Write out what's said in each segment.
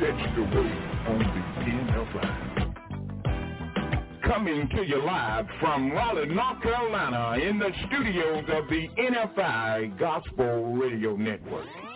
way on the. Coming to you live from Raleigh, North Carolina in the studios of the NFI Gospel Radio Network.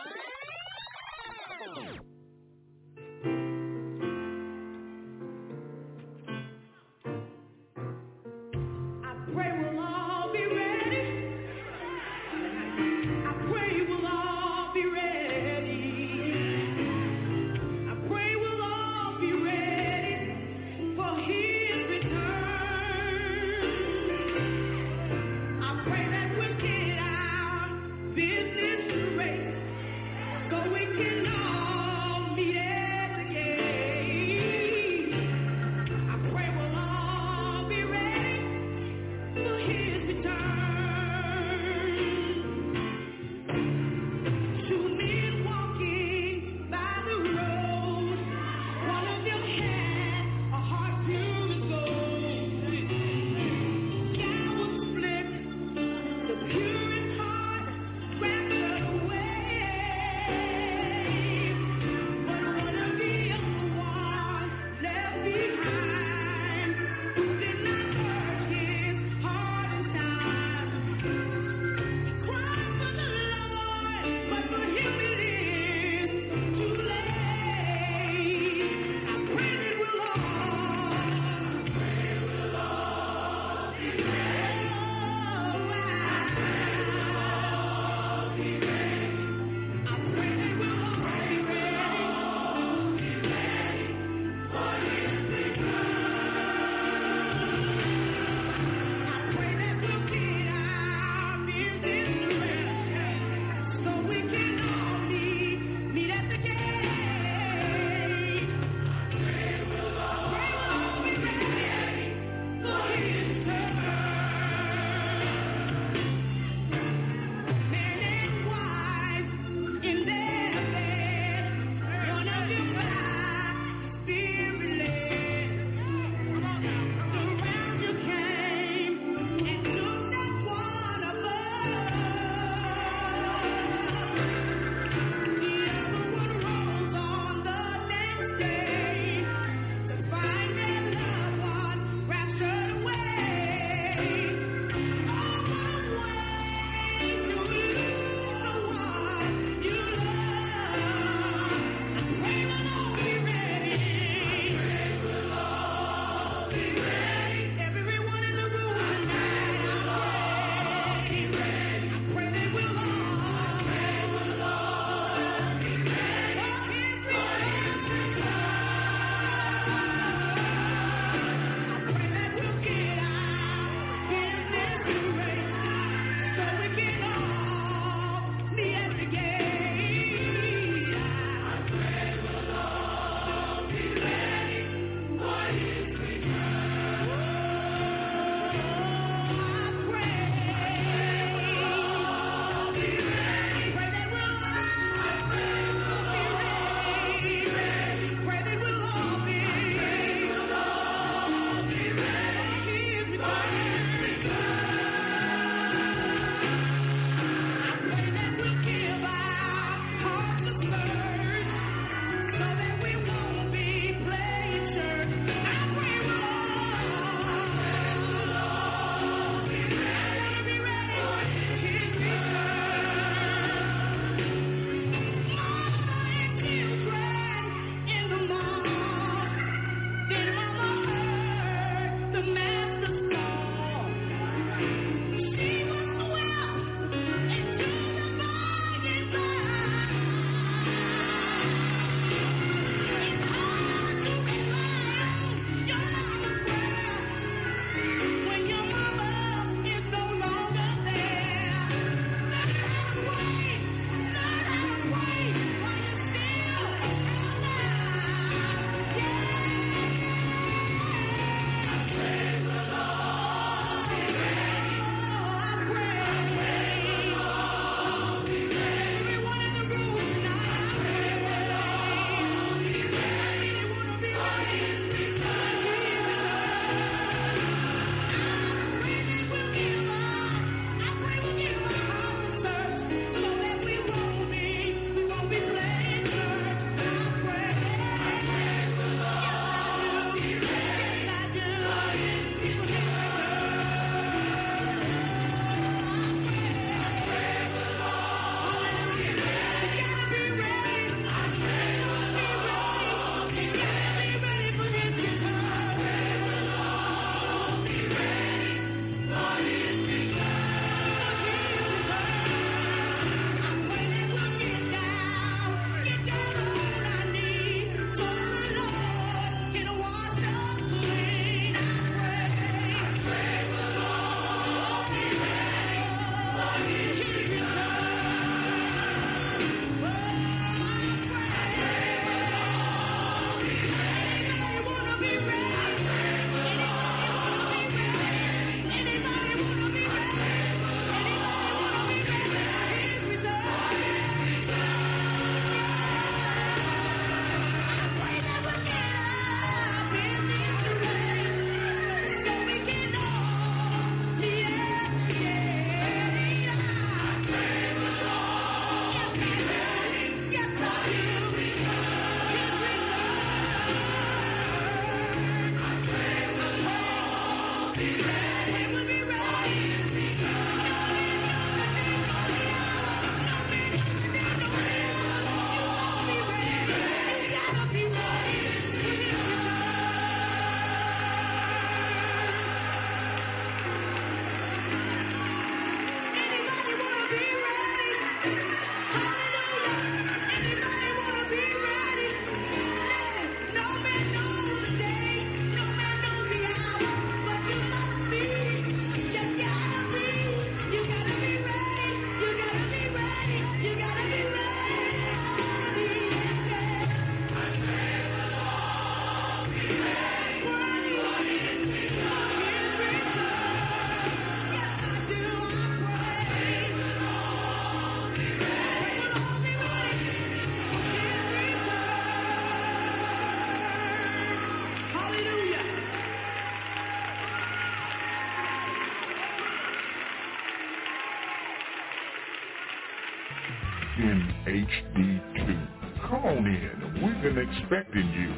Been expecting you.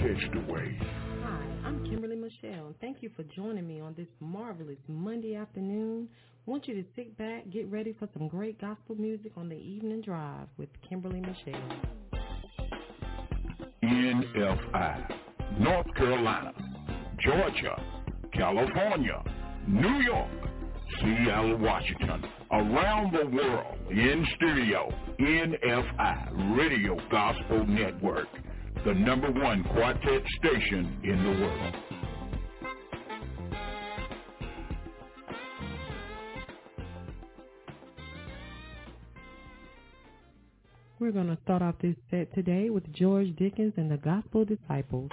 Catch the wave. Hi, I'm Kimberly Michelle. Thank you for joining me on this marvelous Monday afternoon. I want you to sit back, get ready for some great gospel music on the evening drive with Kimberly Michelle. NFI, North Carolina, Georgia, California, New York, Seattle, Washington, around the world, in studio, NFI Radio Gospel Network, the number one quartet station in the world. We're going to start off this set today with George Dickens and the Gospel Disciples.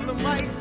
Like he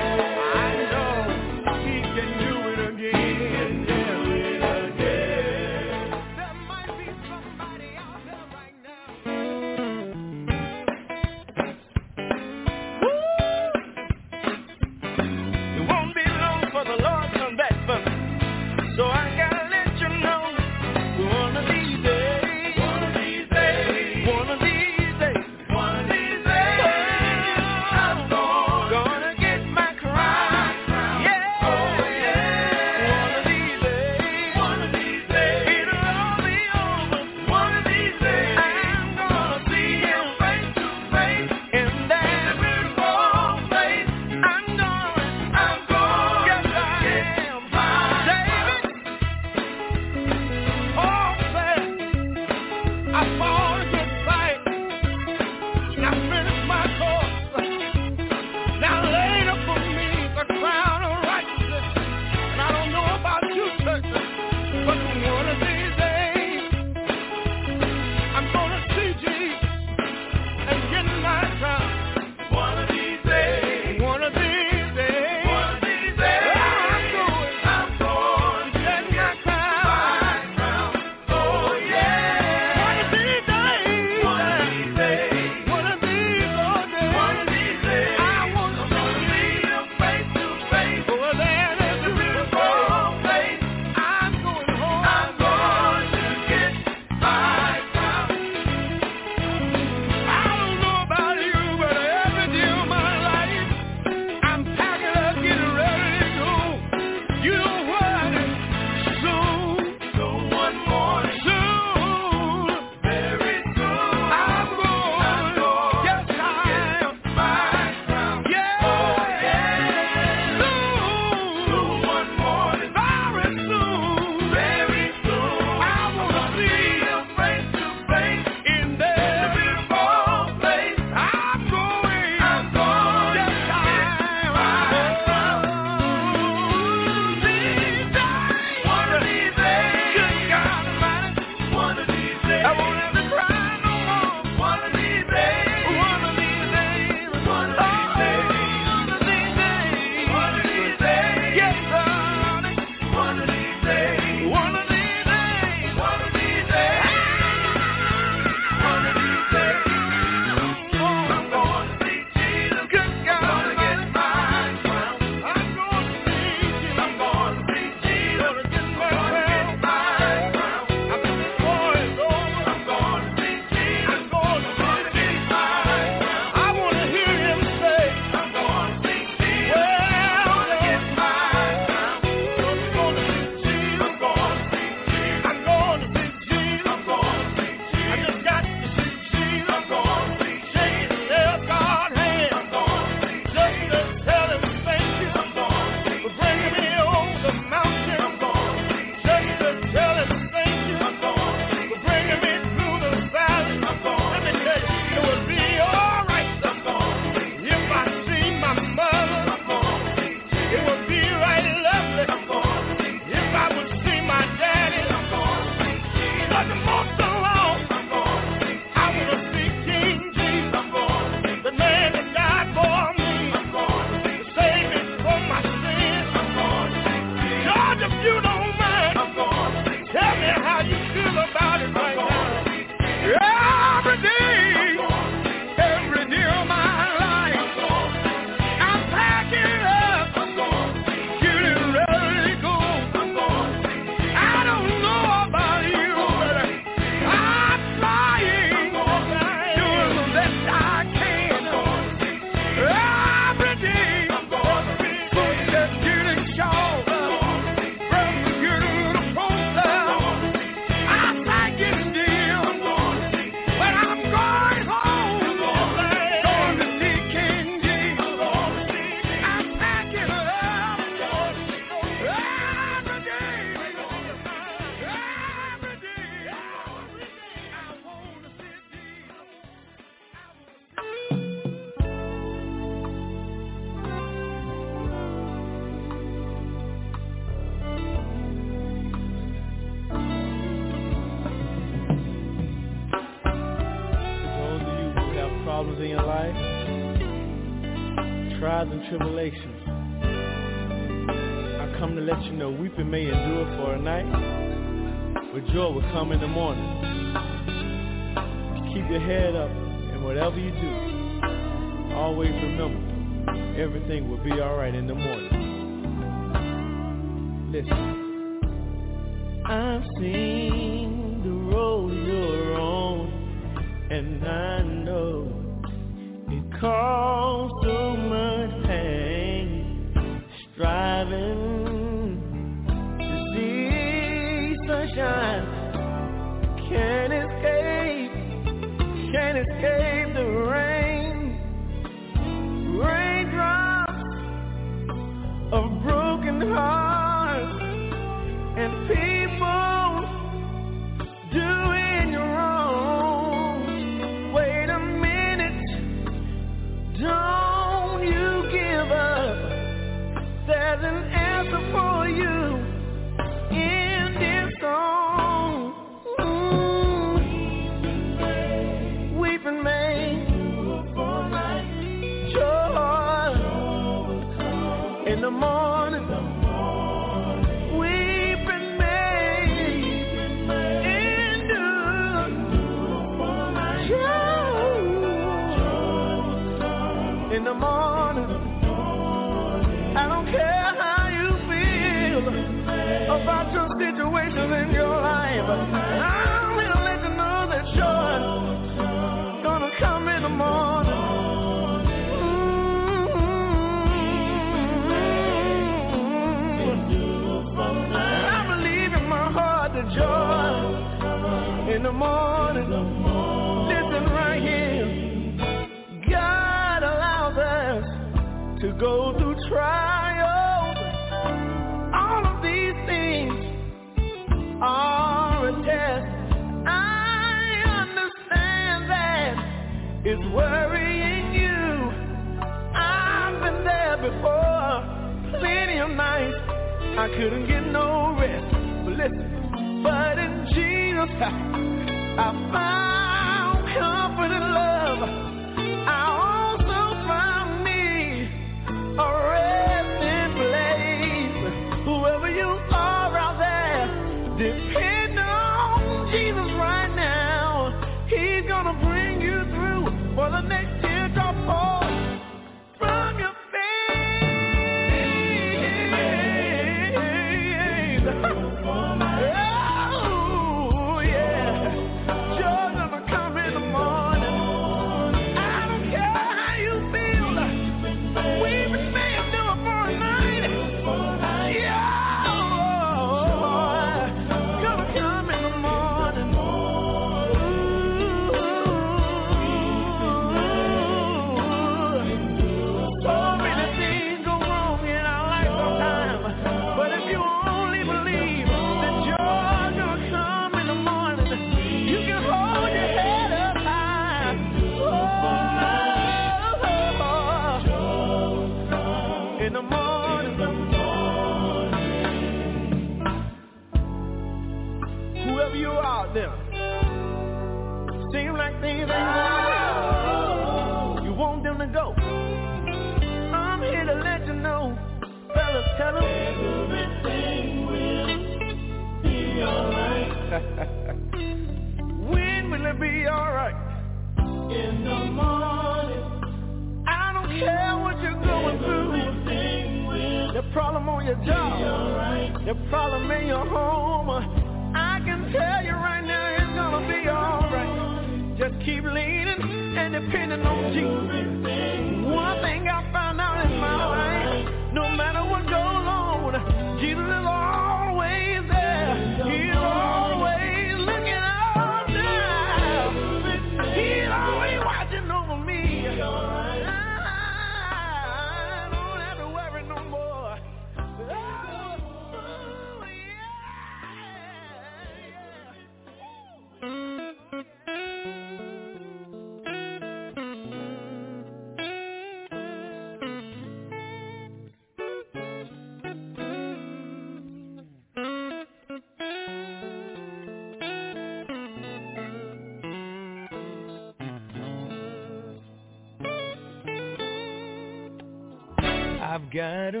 got a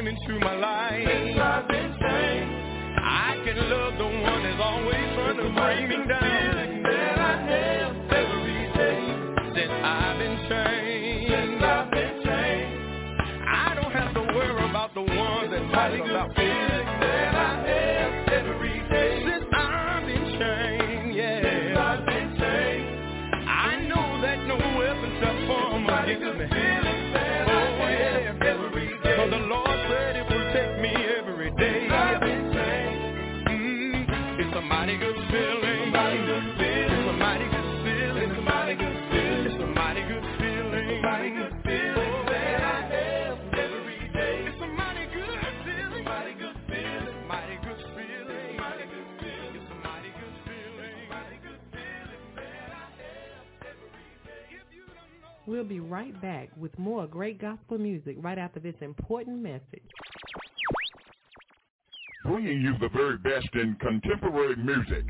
came into my life. Since I've been saved, I can love the one that's always trying to bring me down. The feeling That I have every day since I've been changed. Since I've been changed, I don't have to worry about the ones that fighting about me. We'll be right back with more great gospel music right after this important message. Bringing you the very best in contemporary music.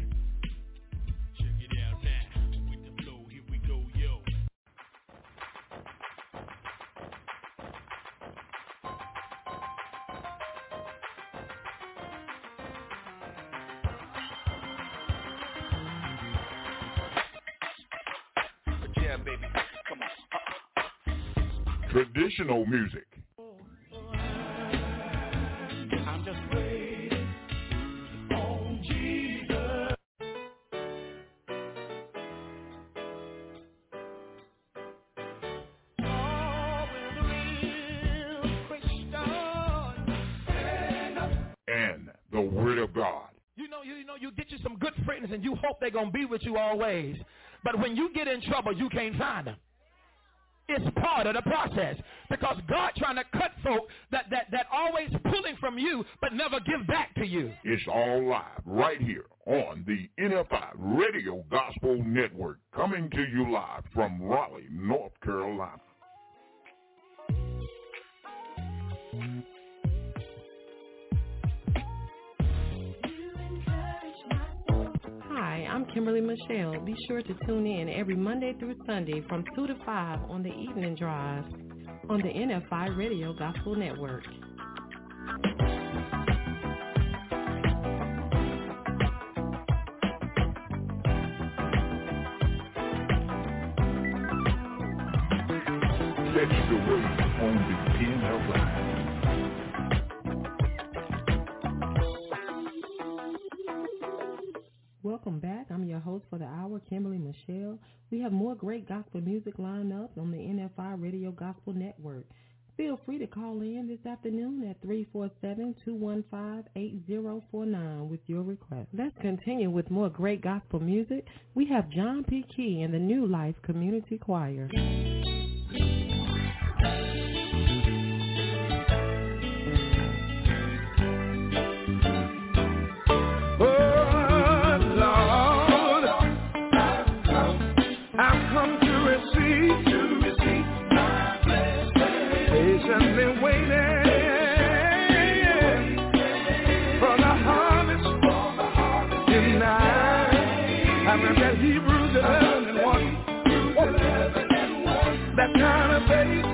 traditional music. And the Word of God. You know, you, you know, you get you some good friends, and you hope they're gonna be with you always. But when you get in trouble, you can't find them is part of the process because God trying to cut folk that, that, that always pulling from you but never give back to you. It's all live right here on the NFI Radio Gospel Network coming to you live from Raleigh, North Carolina. I'm Kimberly Michelle. Be sure to tune in every Monday through Sunday from 2 to 5 on the evening drive on the NFI Radio Gospel Network. Catch the wave on the welcome back. I'm your host for the hour, Kimberly Michelle. We have more great gospel music lined up on the NFI Radio Gospel Network. Feel free to call in this afternoon at 347-215-8049 with your request. Let's continue with more great gospel music. We have John P. Kee and the New Life Community Choir. face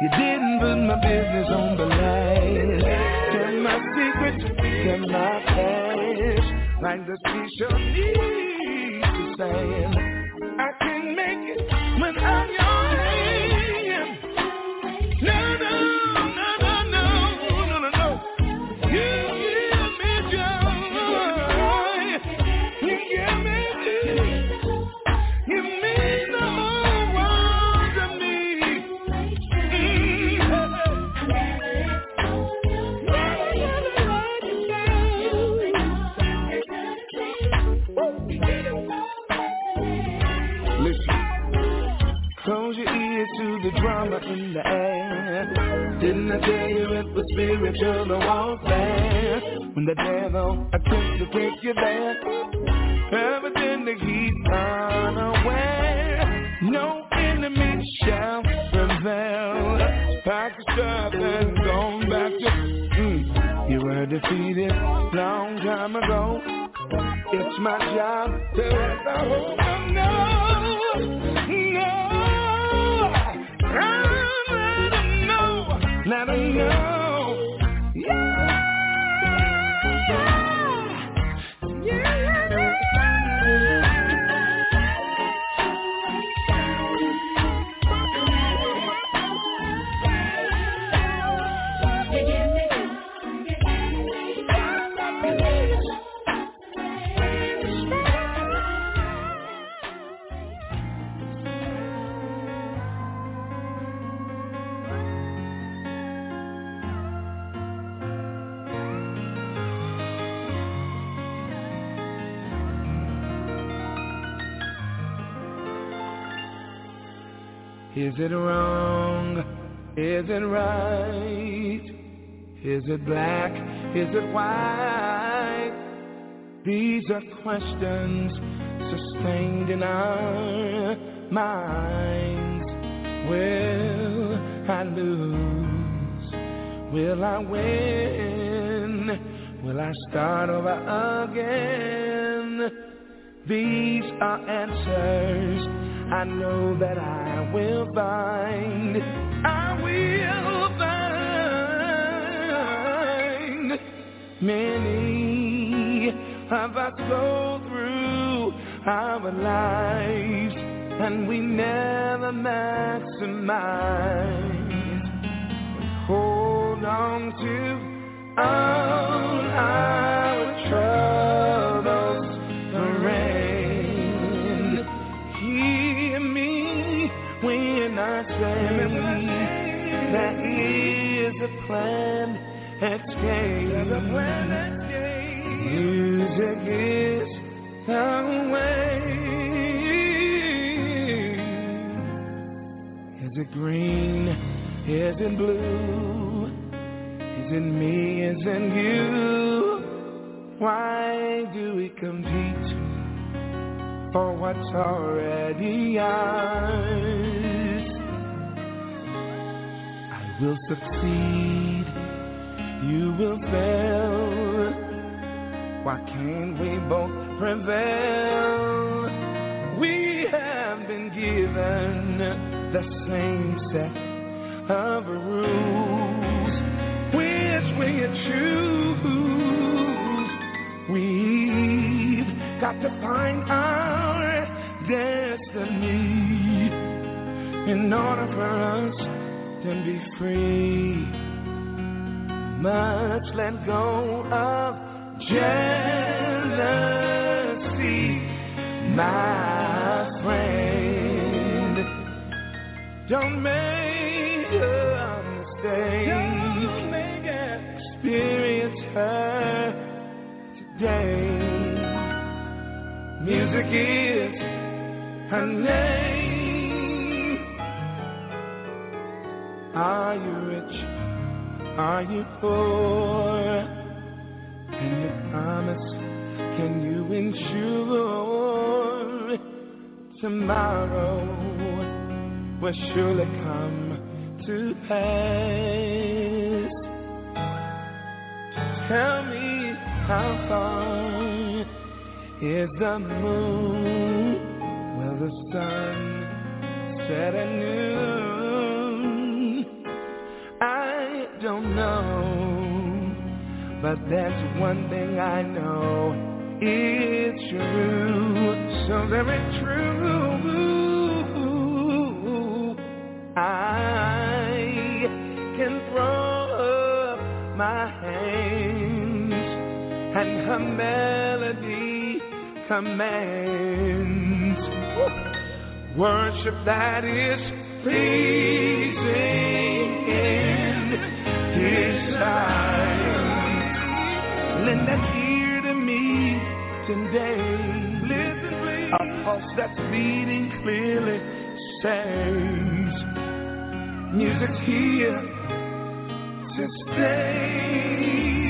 You didn't put my business on the line. Kept my secrets, kept my cash, like the seashore needs to sand. I can't make it when I'm spiritual warfare. When the devil attempts to take you there, everything that he's unaware. No enemy shall prevail. Pack your stuff and go back to. Mm, you were defeated long time ago. It's my job to let the whole world know. No, let them know. Is it wrong? Is it right? Is it black? Is it white? These are questions sustained in our minds. Will I lose? Will I win? Will I start over again? These are answers I know that I will find, I will find many of us go through our lives and we never maximize. Hold on to all our troubles. There is a plan plan escape. Music is the way. Is it green? Is it blue? Is it me? Is it you? Why do we compete for what's already ours? Will succeed, you will fail. Why can't we both prevail? We have been given the same set of rules. Which way you choose? We've got to find our destiny in order for us to be free. Much let go of jealousy, my friend. Don't make a mistake. Don't make. Experience her today. Music is her name. Are you rich? Are you poor? Can you promise? Can you ensure tomorrow will surely come to pass? Tell me how far is the moon? Will the sun set noon? I don't know, but that's one thing I know. It's true, so very true. I can throw up my hands and her melody commands worship that is pleasing His sight. Lend that ear to me today. Listen, please. A pulse that's beating clearly says, music's here to stay.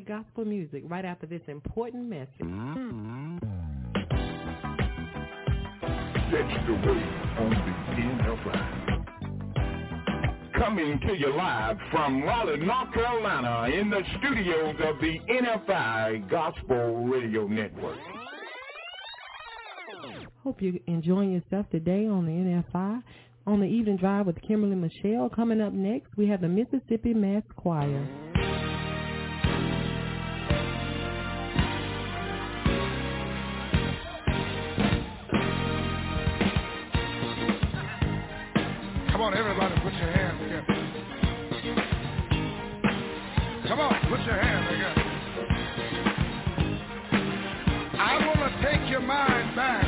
great gospel music right after this important message. The on the Coming to you live from Raleigh, North Carolina, in the studios of the NFI Gospel Radio Network. Hope you're enjoying yourself today on the NFI on the evening drive with Kimberly Michelle. Coming up next, we have the Mississippi Mass Choir. Come on, everybody, put your hands together. Come on, put your hands together. I want to take your mind back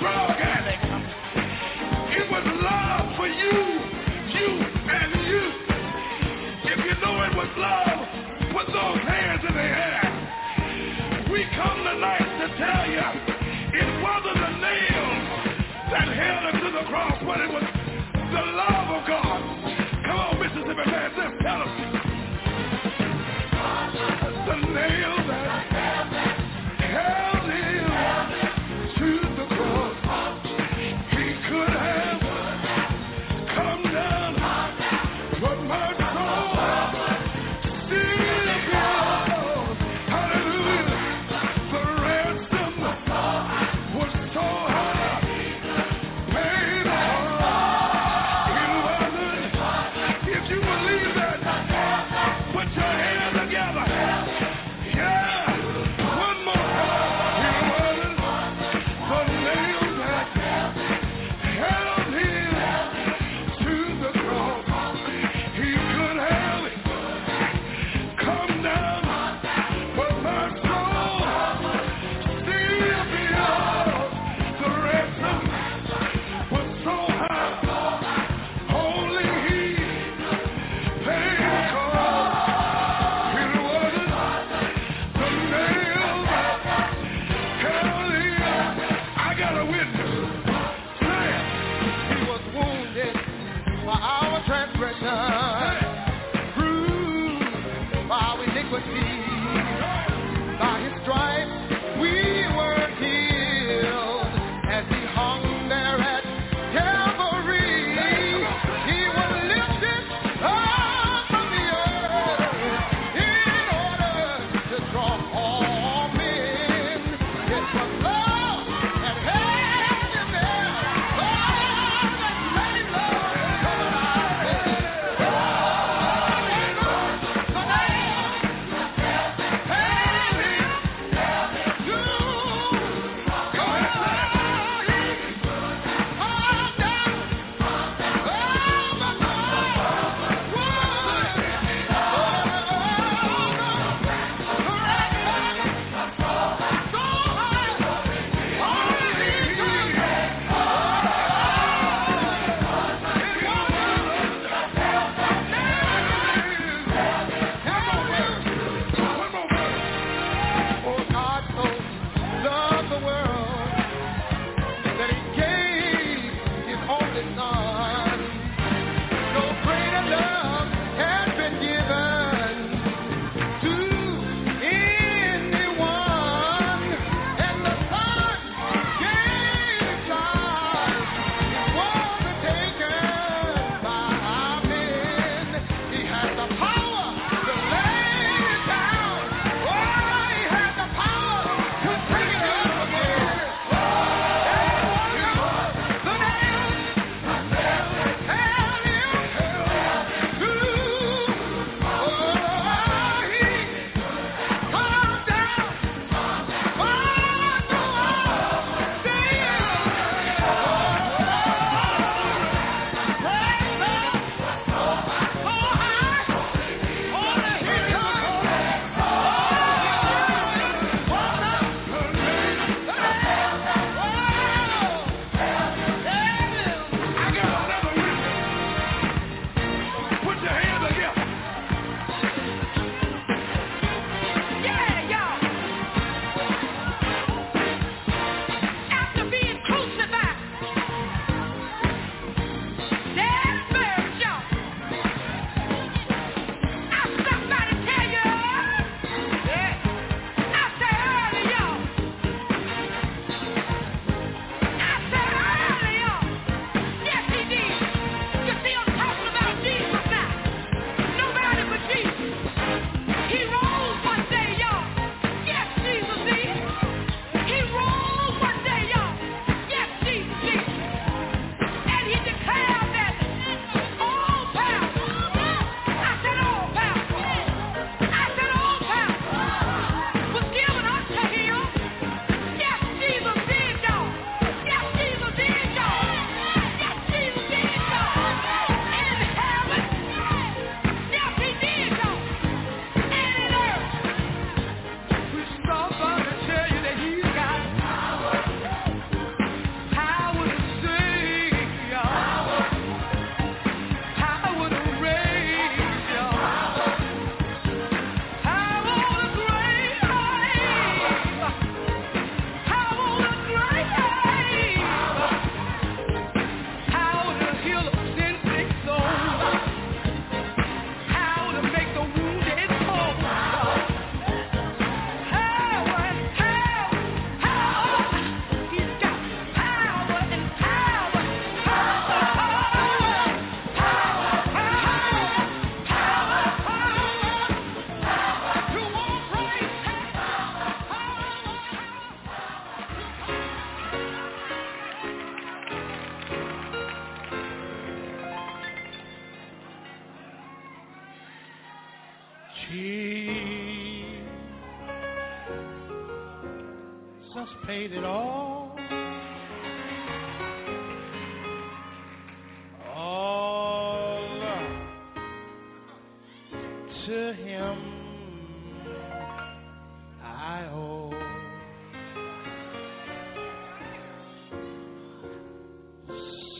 drug addict. It was love for you, you, and you. If you it was love, those hands in the air. We come tonight to tell you it wasn't the nails that held him to the cross, but it was the love of God. Come on, Mississippi man, tell. The nails.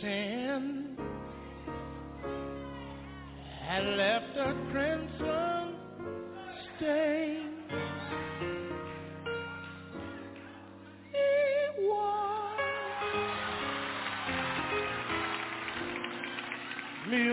Sin had left a crimson stain. He washed me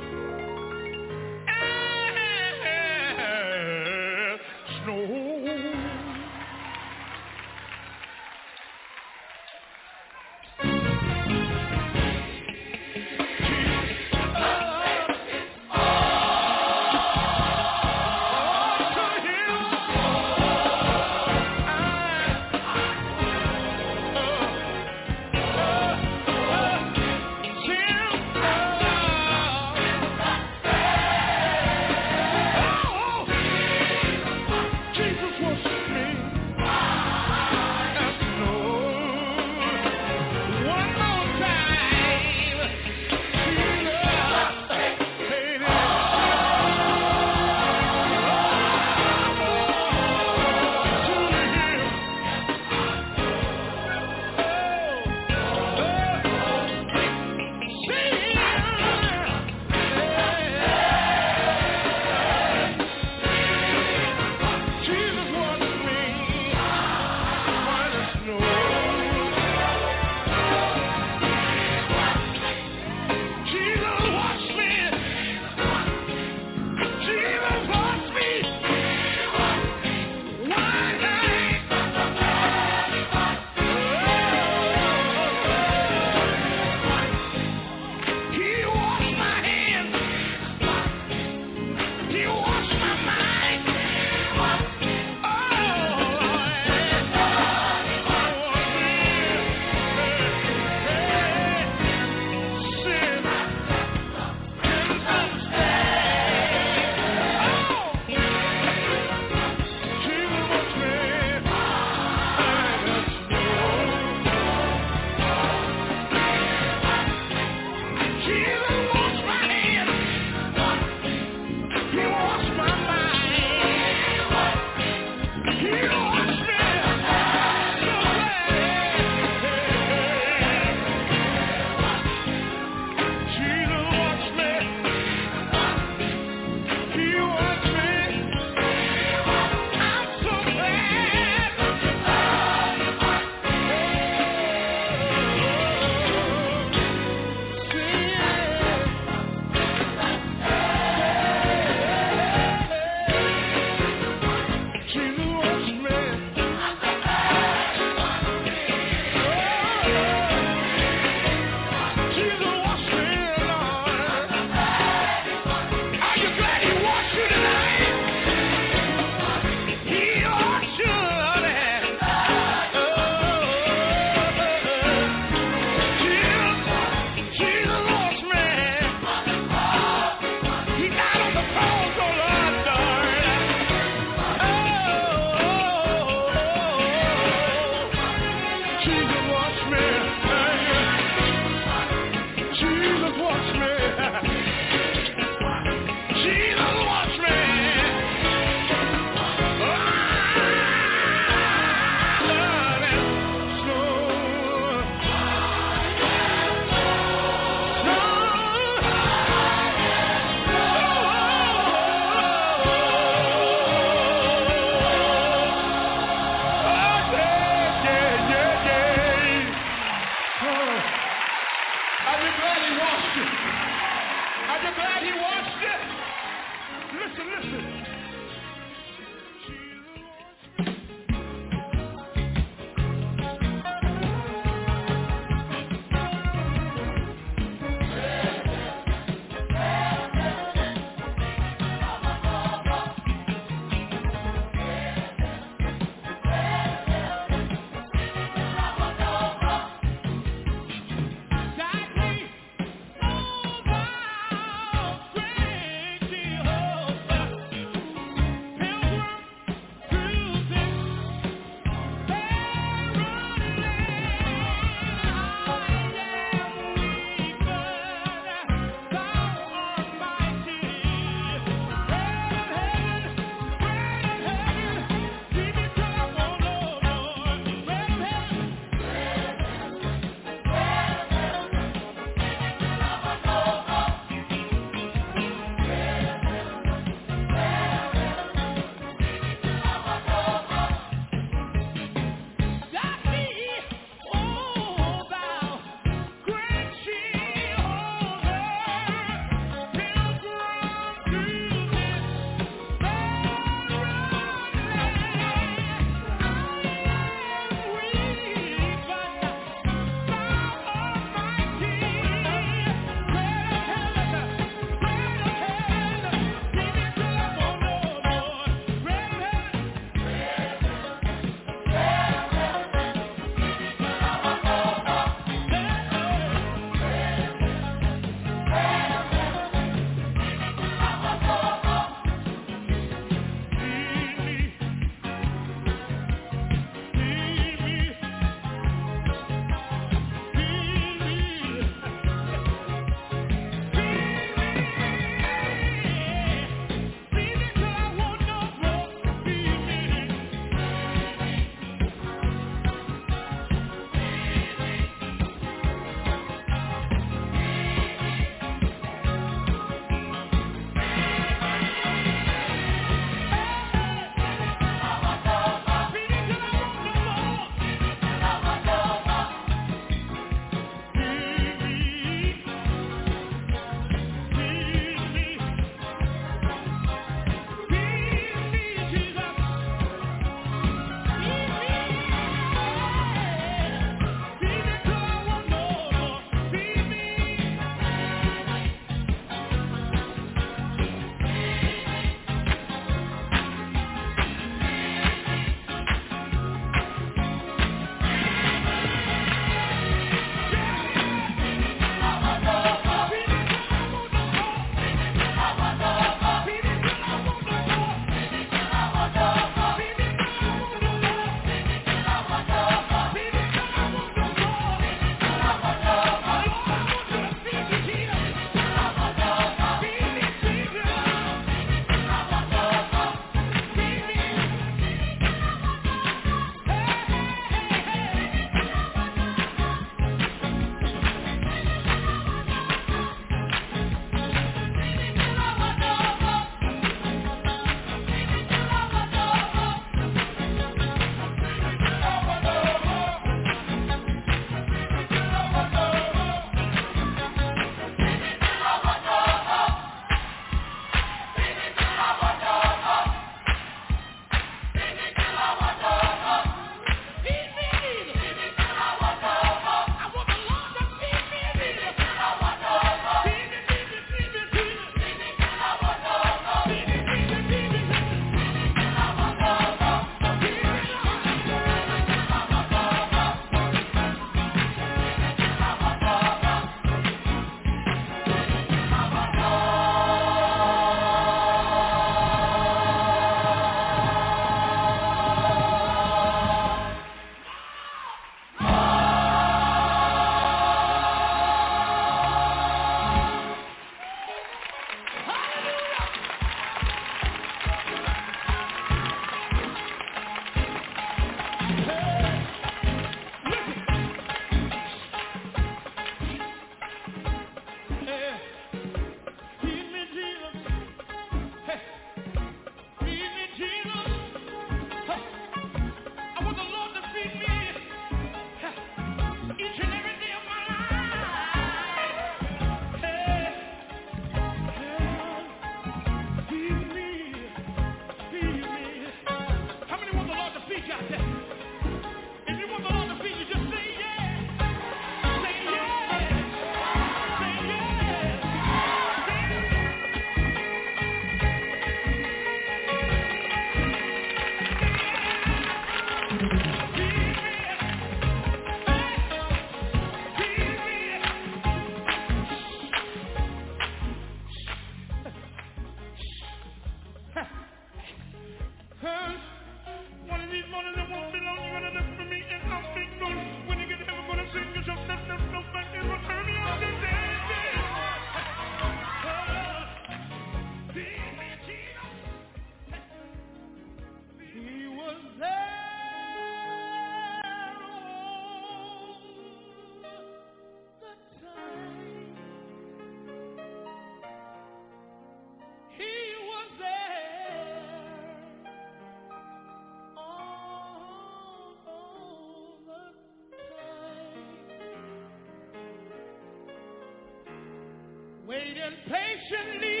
waiting patiently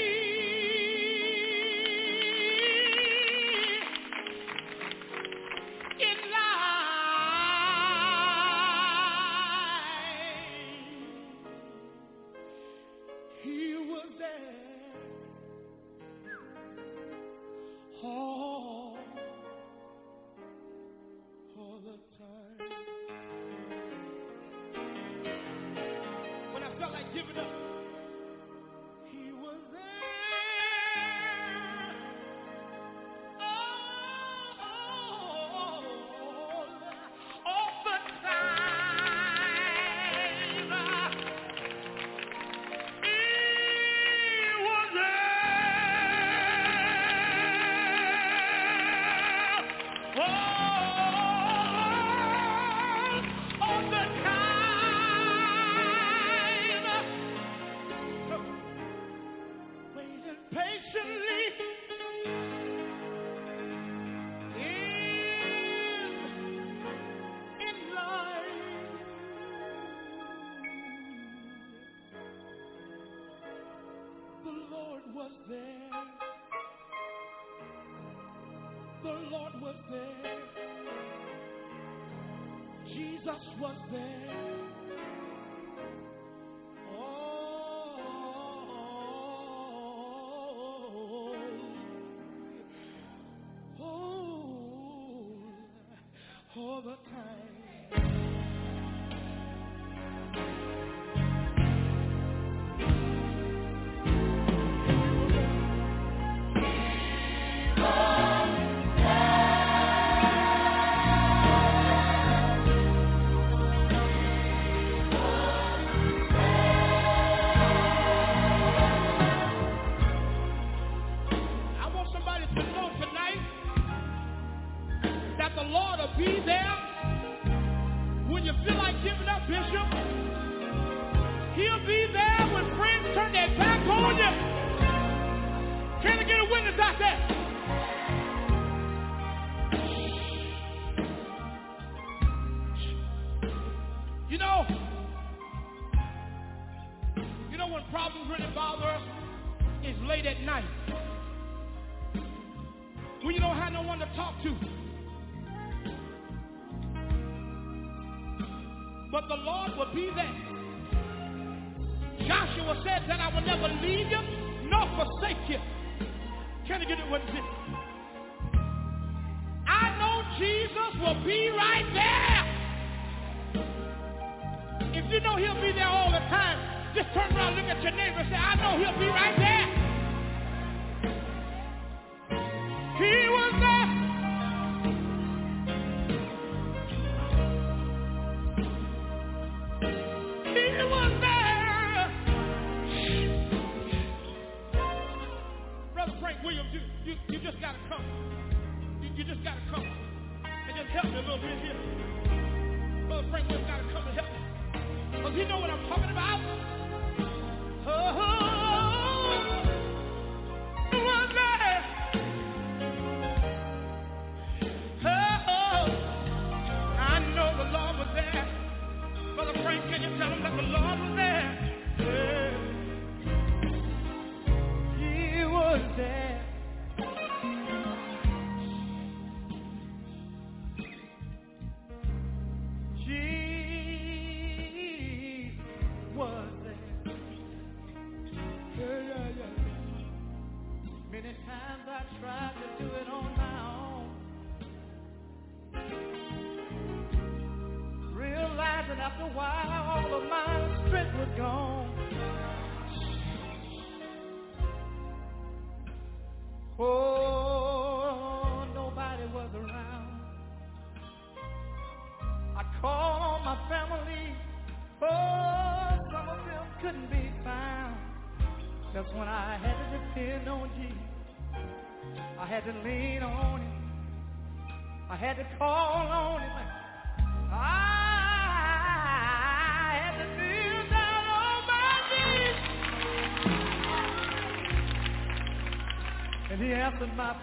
Lord was there. Jesus was there.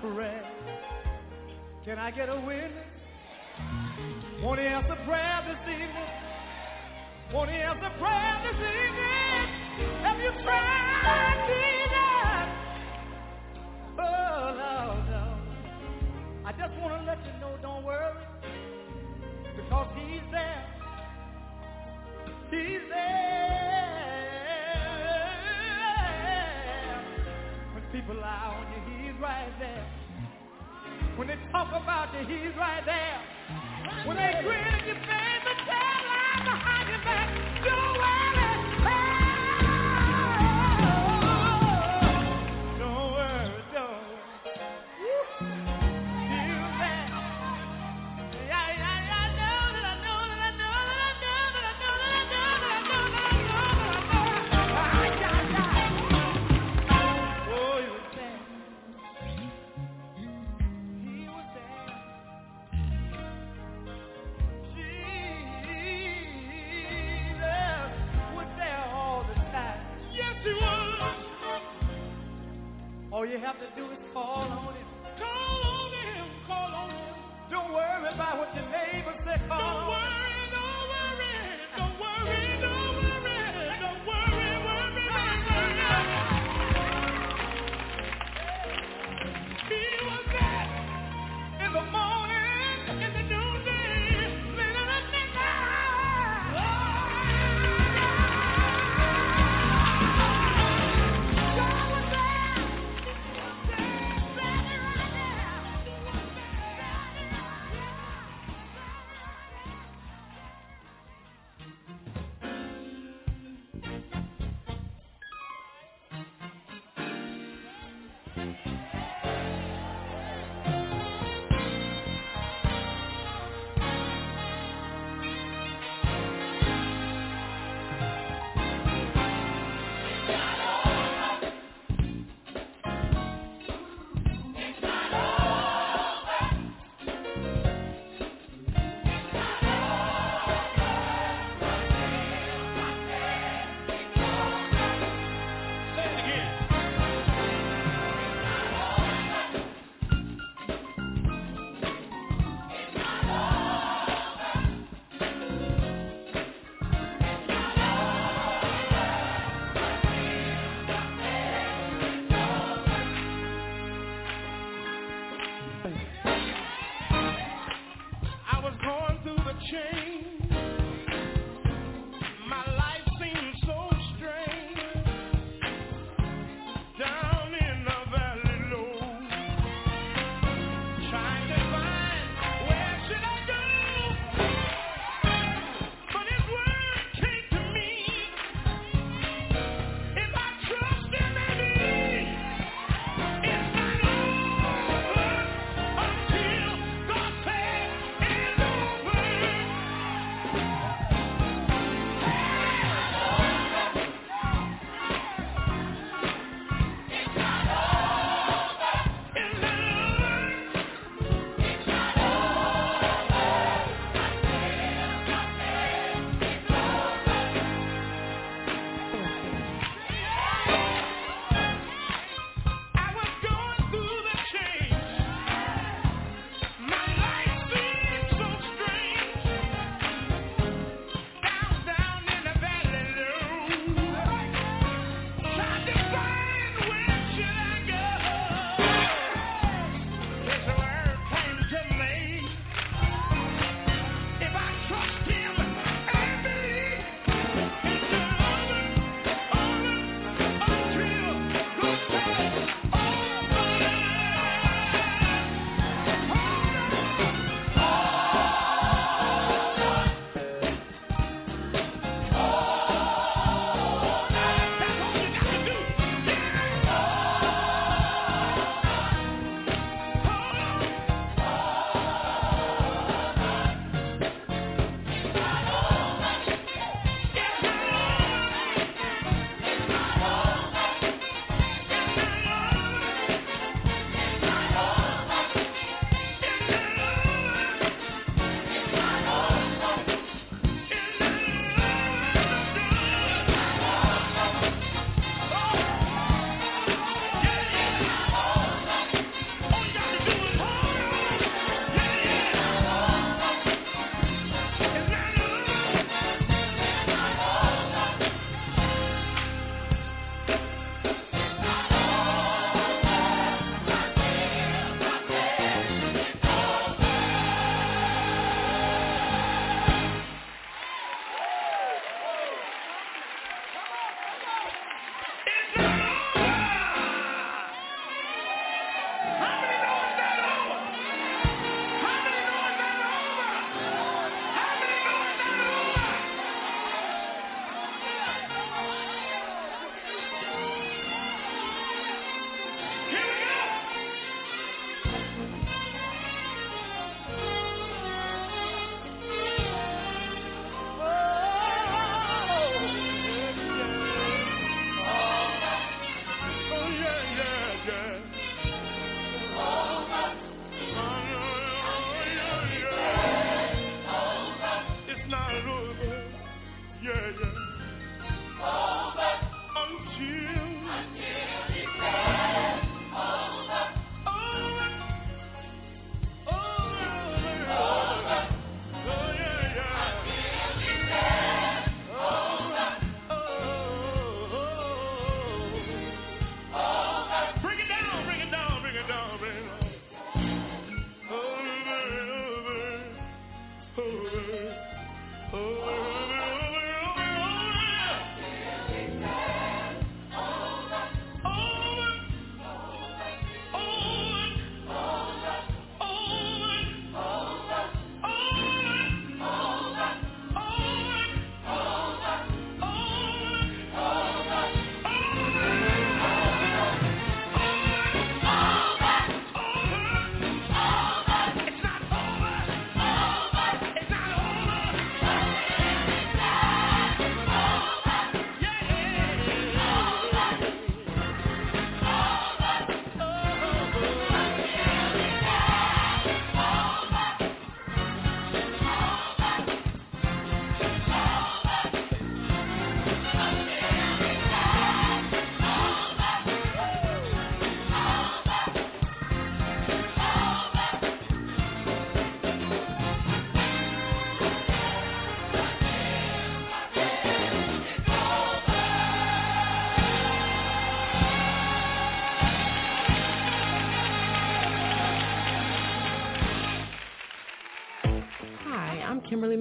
prayer. Can I get a witness? Won't he answer prayer this evening? Won't he answer prayer this evening? Have you tried Jesus? Oh, no, no. I just want to let you know, don't worry, because he's there. He's there. When people are on you right there. When they talk about you, he's right there. When they grin at your face.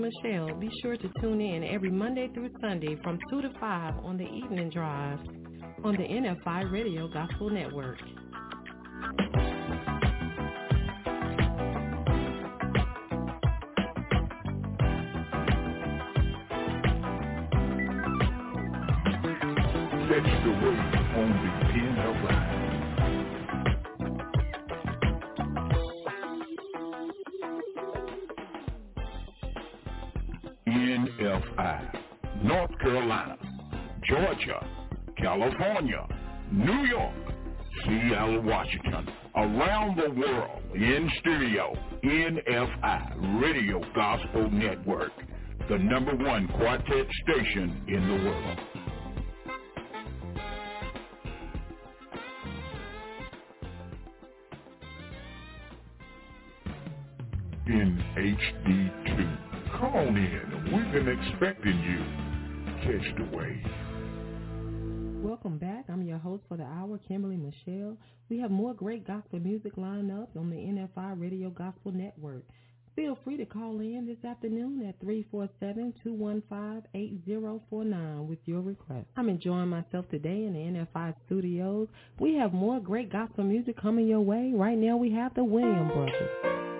Michelle, be sure to tune in every Monday through Sunday from 2 to 5 on the Evening Drive on the NFI Radio Gospel Network. Seattle, Washington, around the world, in studio, NFI, Radio Gospel Network, the number one quartet station in the world. In HD2. Call in. We've been expecting you. Catch the wave. Welcome back. I'm your host for the hour, Kimberly Michelle. We have more great gospel music lined up on the NFI Radio Gospel Network. Feel free to call in this afternoon at 347-215-8049 with your request. I'm enjoying myself today in the NFI studios. We have more great gospel music coming your way. Right now we have the William Brothers.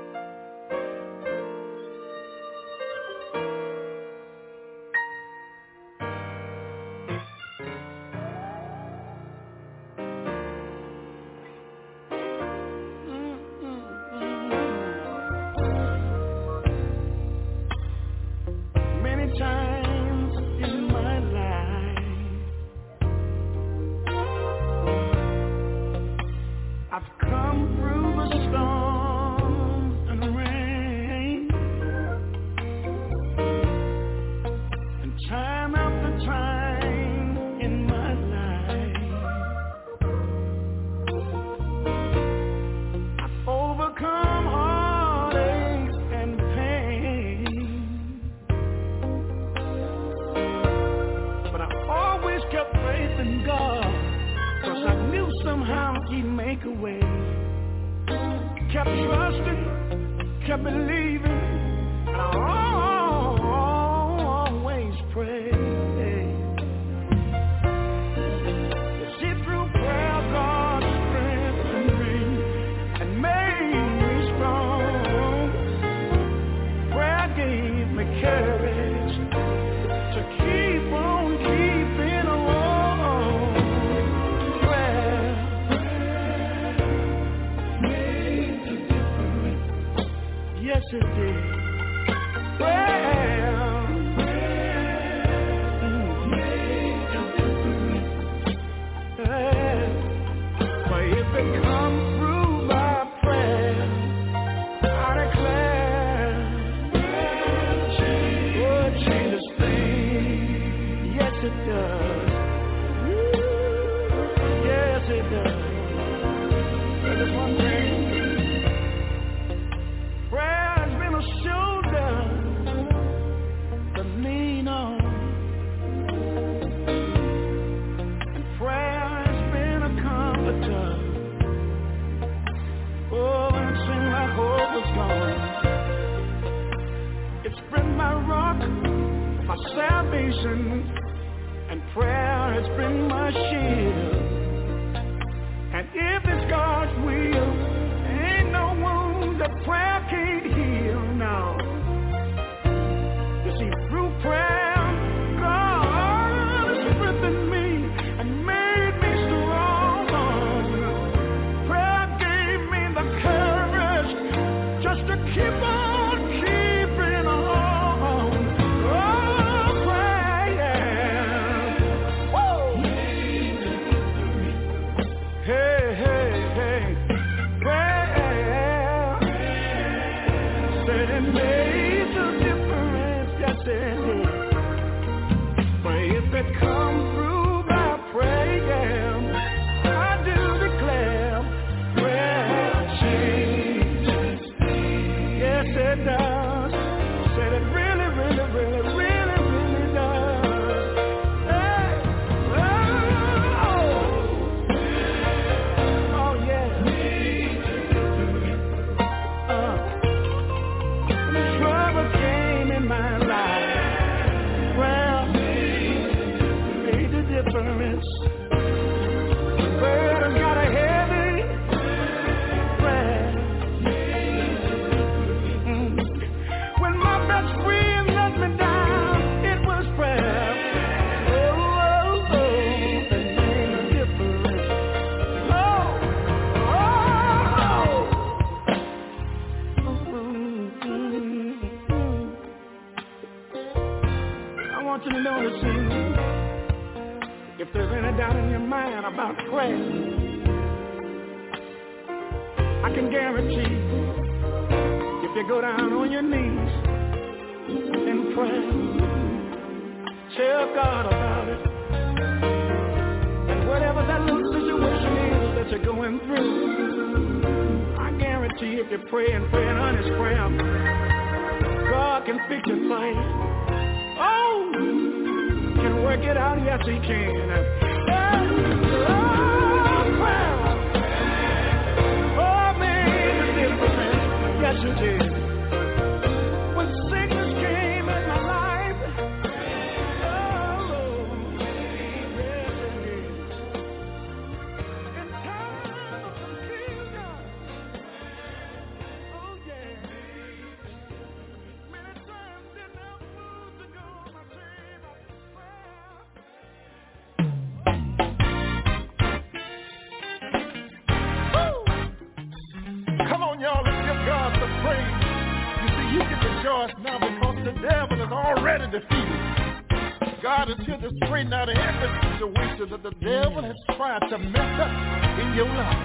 God is here to straighten out every situation that the devil has tried to mess up in your life.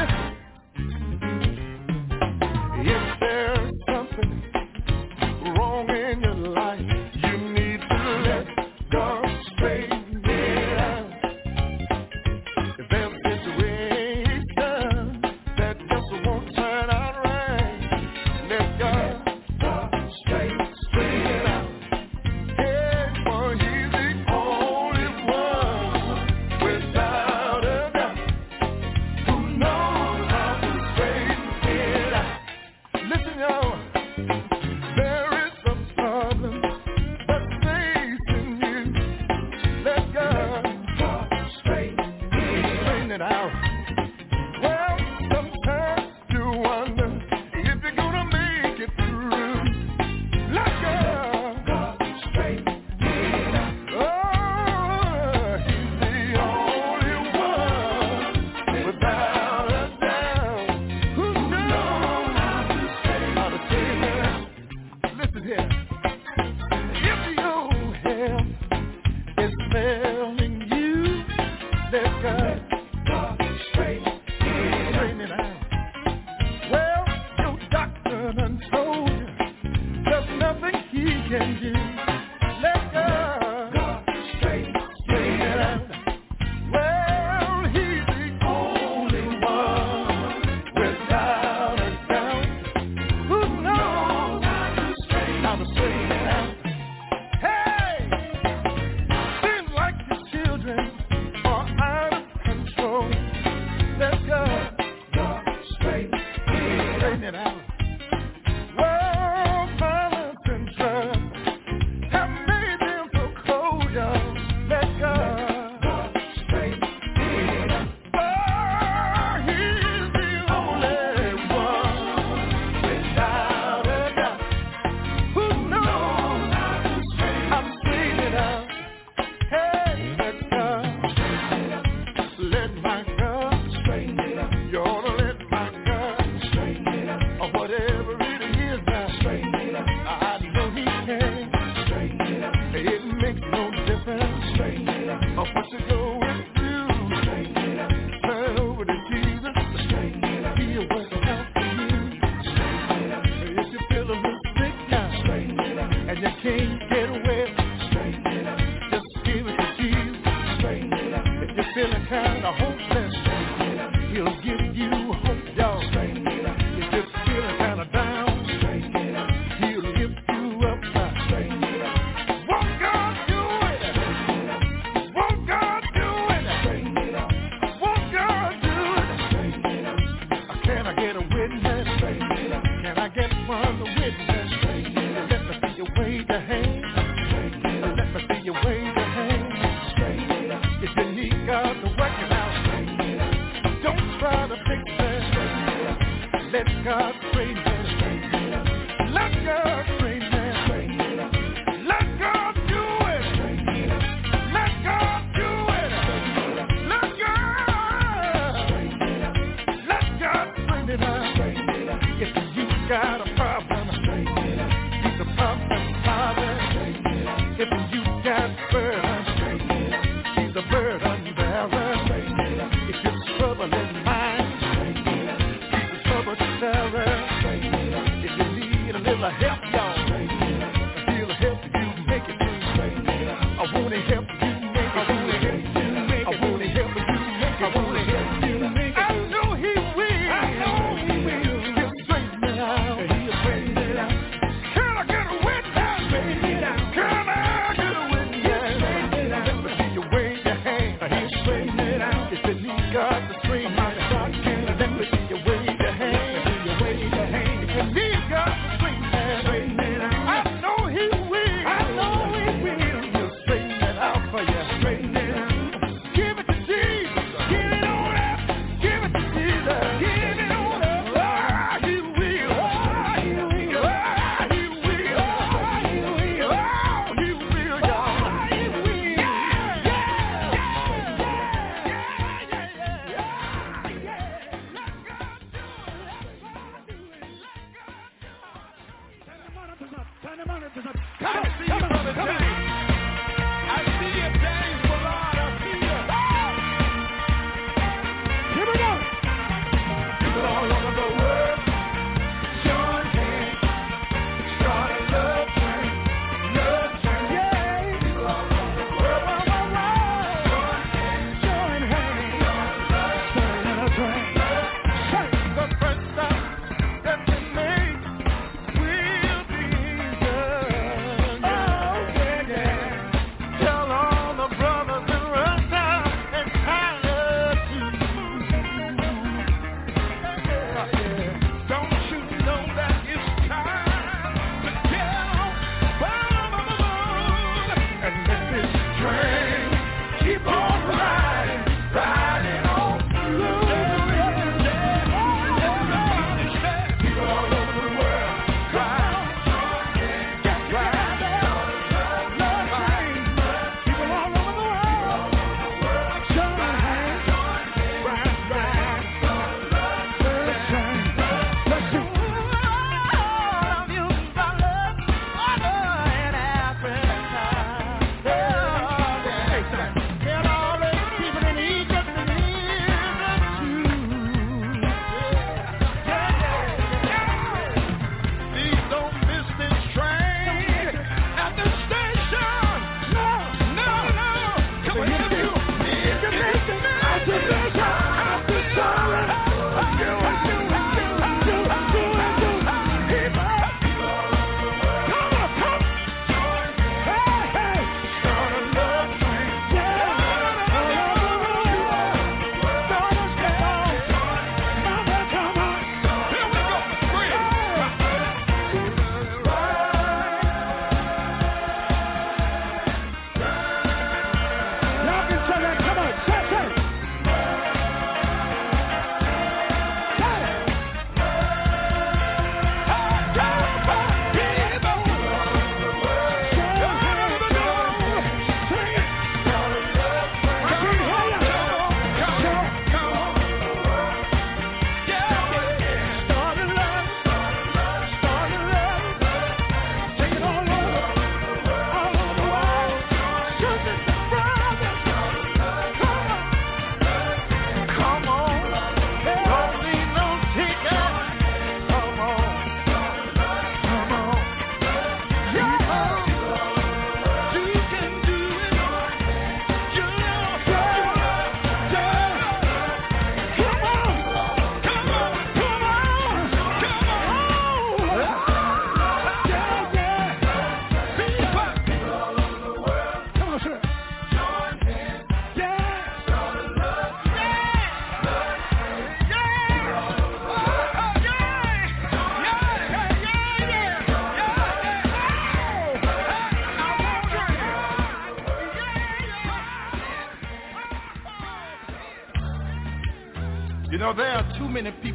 Listen. if there's something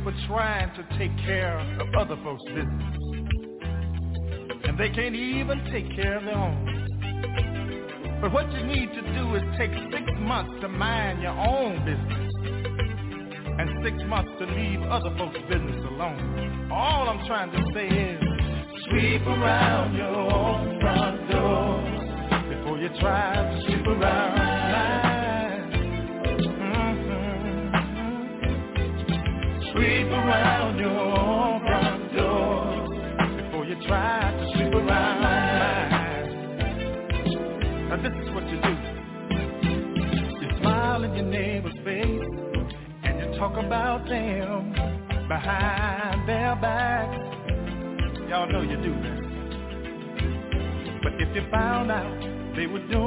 for trying to take care of other folks' business. And they can't even take care of their own. But what you need to do is take six months to mind your own business. And six months to leave other folks' business alone. All I'm trying to say is sweep around your own front door before you try they would doing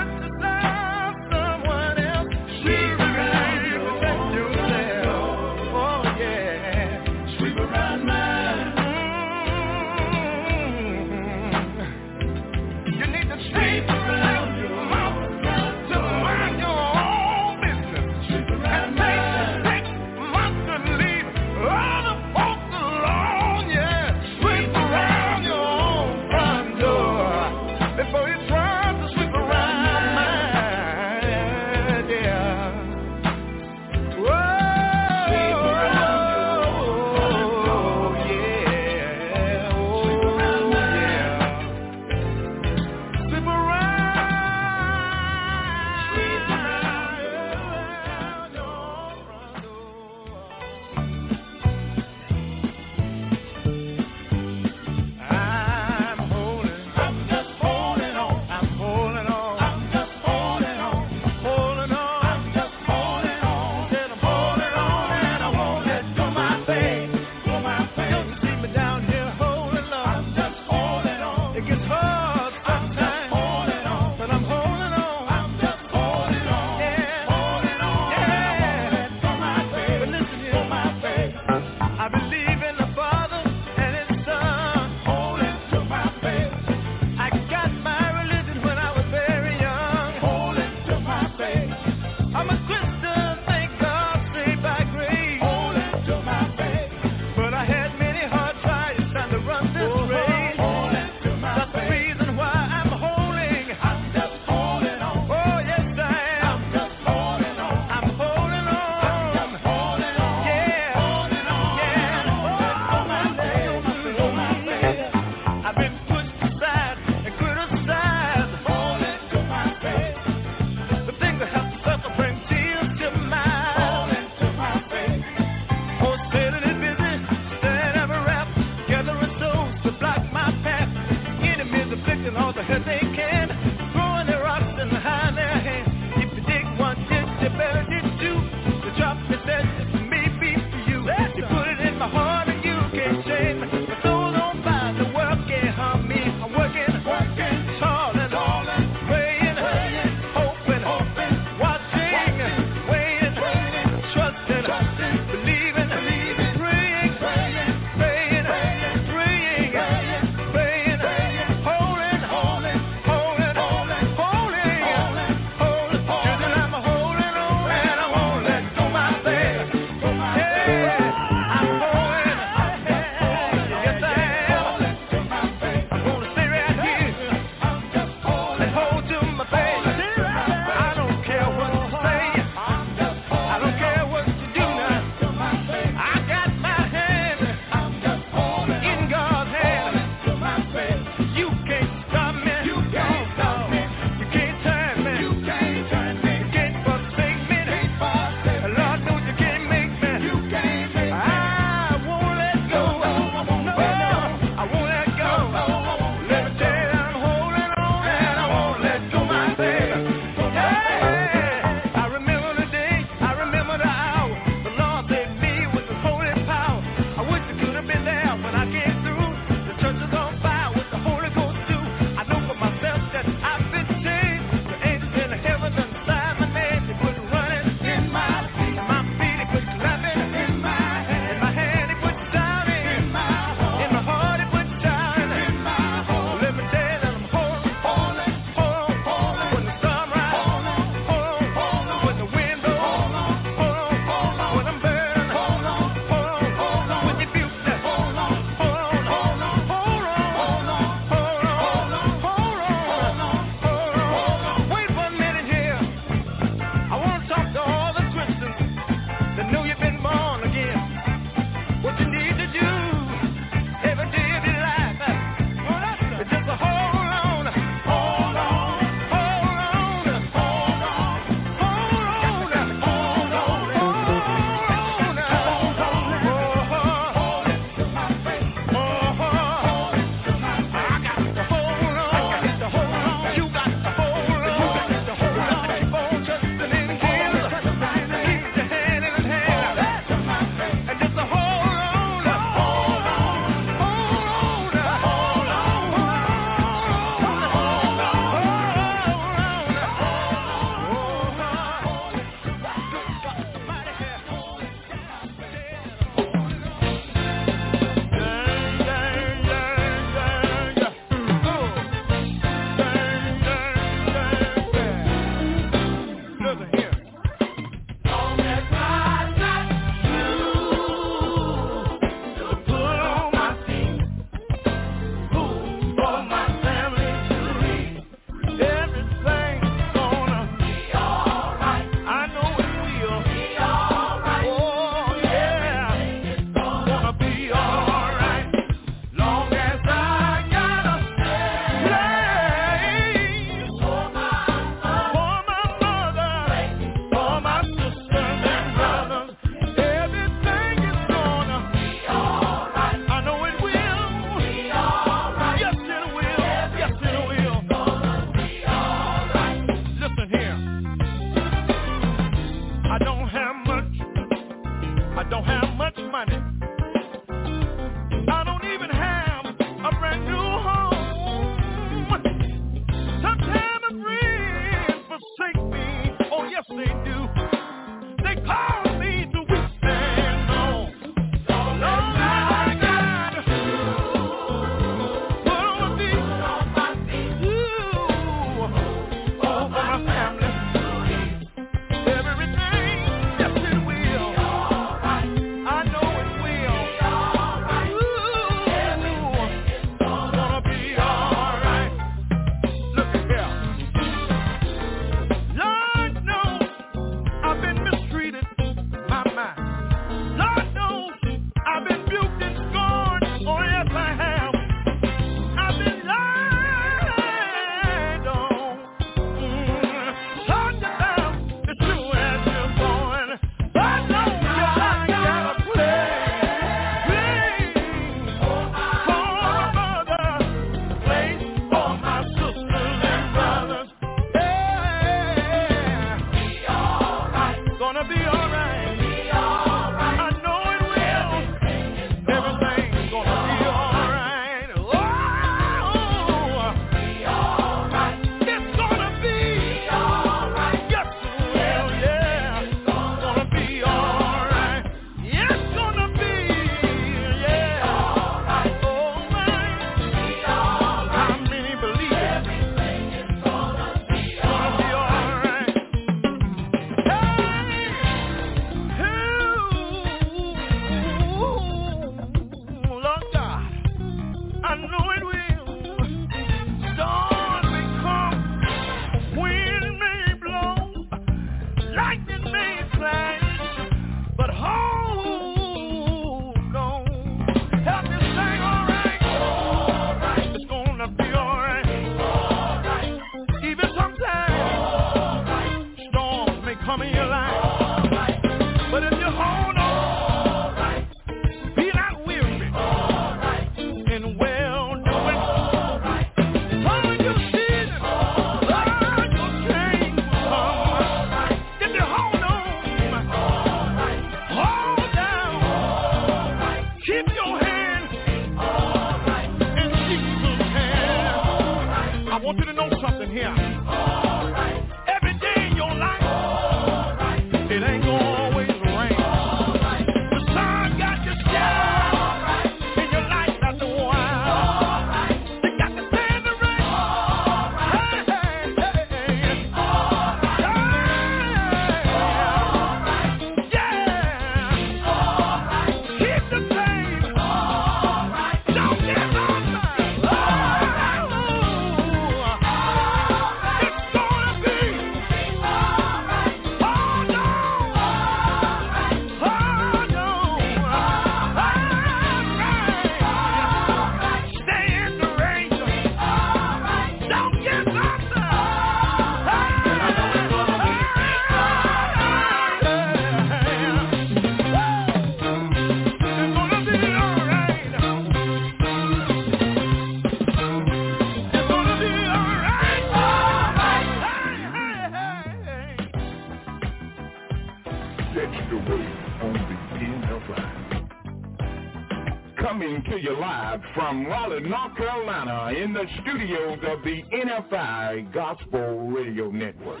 NFI Gospel Radio Network.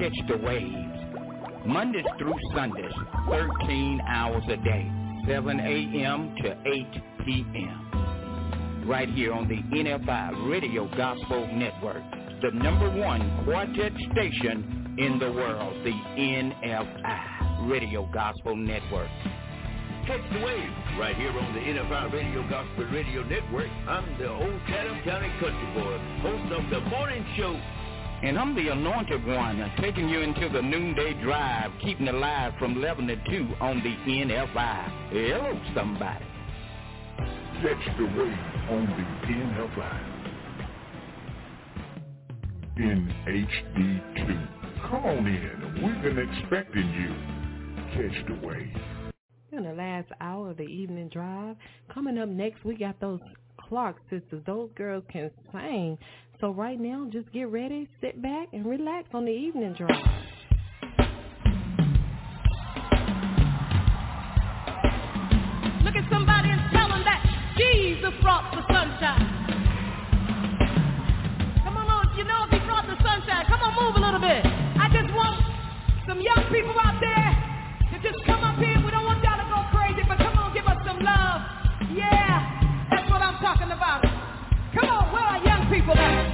Catch the waves. Mondays through Sundays, 13 hours a day, 7 a.m. to 8 p.m. Right here on the NFI Radio Gospel Network, the number one quartet station in the world, the NFI Radio Gospel Network. Catch the wave right here on the NFI Radio Gospel Radio Network. I'm the old Chatham County Country Boy, host of the morning show. And I'm the anointed one, uh, taking you into the noonday drive, keeping it live from 11 to 2 on the NFI. Hello, somebody. Catch the wave on the NFI. In HD2. Come on in. We've been expecting you. Catch the wave in the last hour of the evening drive. Coming up next, we got those Clark sisters. Those girls can sing. So right now, just get ready, sit back, and relax on the evening drive. Look at somebody and tell them that Jesus brought the sunshine. Come on, you know if he brought the sunshine, come on, move a little bit. I just want some young people out there people?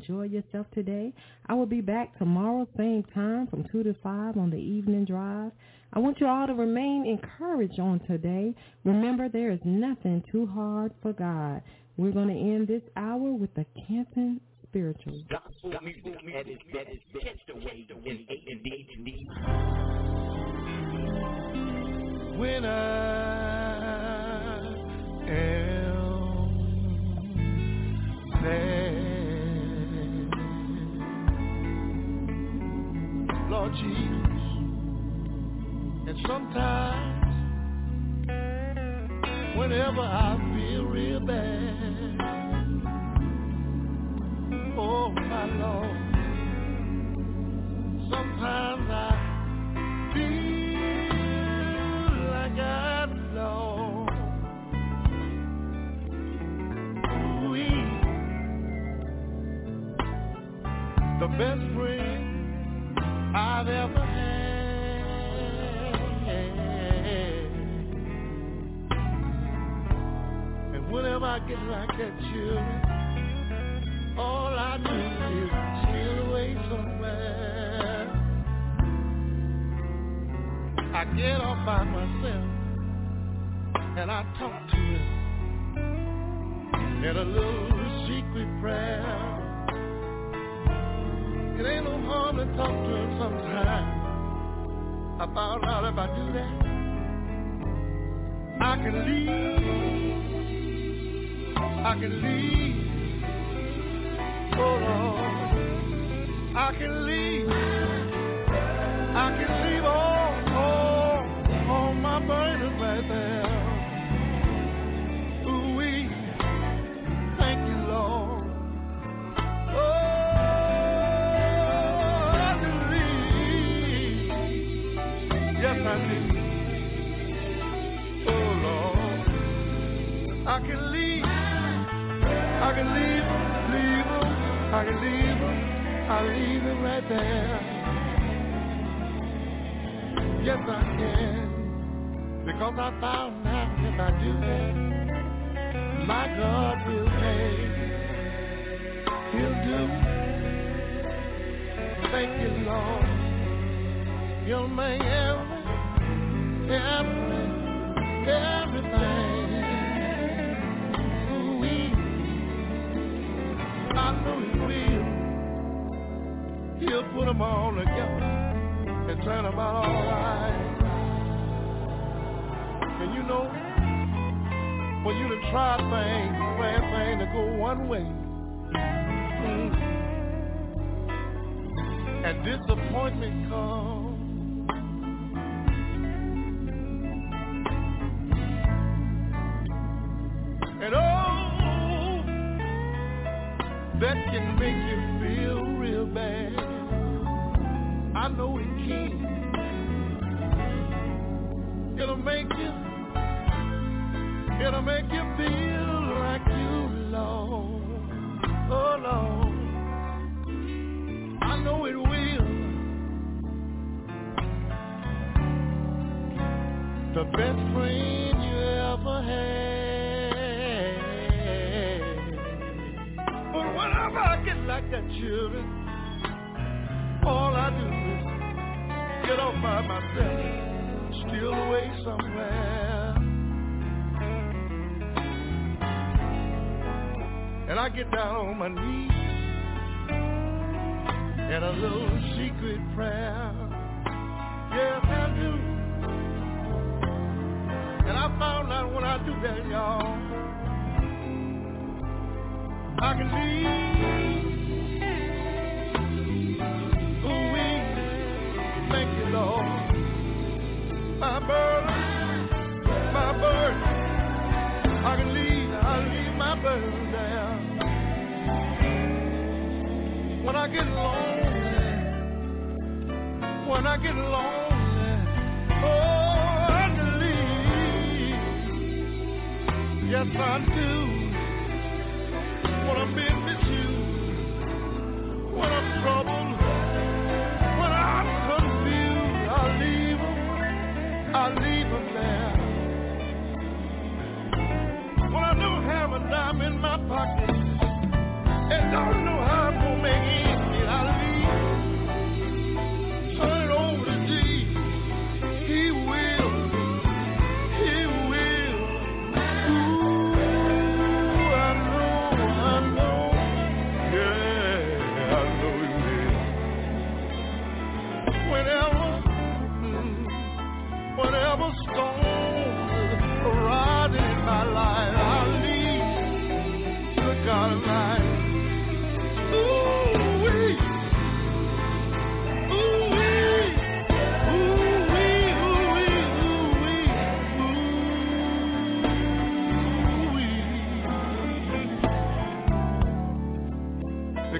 Enjoyed yourself today. I will be back tomorrow, same time, from 2 to 5 on the evening drive. I want you all to remain encouraged on today. Remember, there is nothing too hard for God. We're going to end this hour with the Canton Spiritual. Gospel music best. The in when I am sad, Lord Jesus, and sometimes whenever I feel real bad, oh my Lord, sometimes I feel like I'm lost. The best friend I've ever had. And whenever I get like that, children, all I do is steal away somewhere. I get off by myself and I talk to him in a little secret prayer. It ain't no harm to talk to him sometime. I found out if I do that, I can leave. I can leave. Oh Lord, I can leave. I can leave all, can leave, leave 'em. I can leave 'em. I leave it right there. Yes, I can. Because I found out if I do that, my God will pay. He'll do. Thank you, Lord. He'll make every, every, everything. Put them all together and turn them out all right. And you know, when you done tried things, plan things to go one way, and disappointment comes. Down on my knees in a little secret prayer. Yes, I do. And I found out when I do that, y'all, I can leave.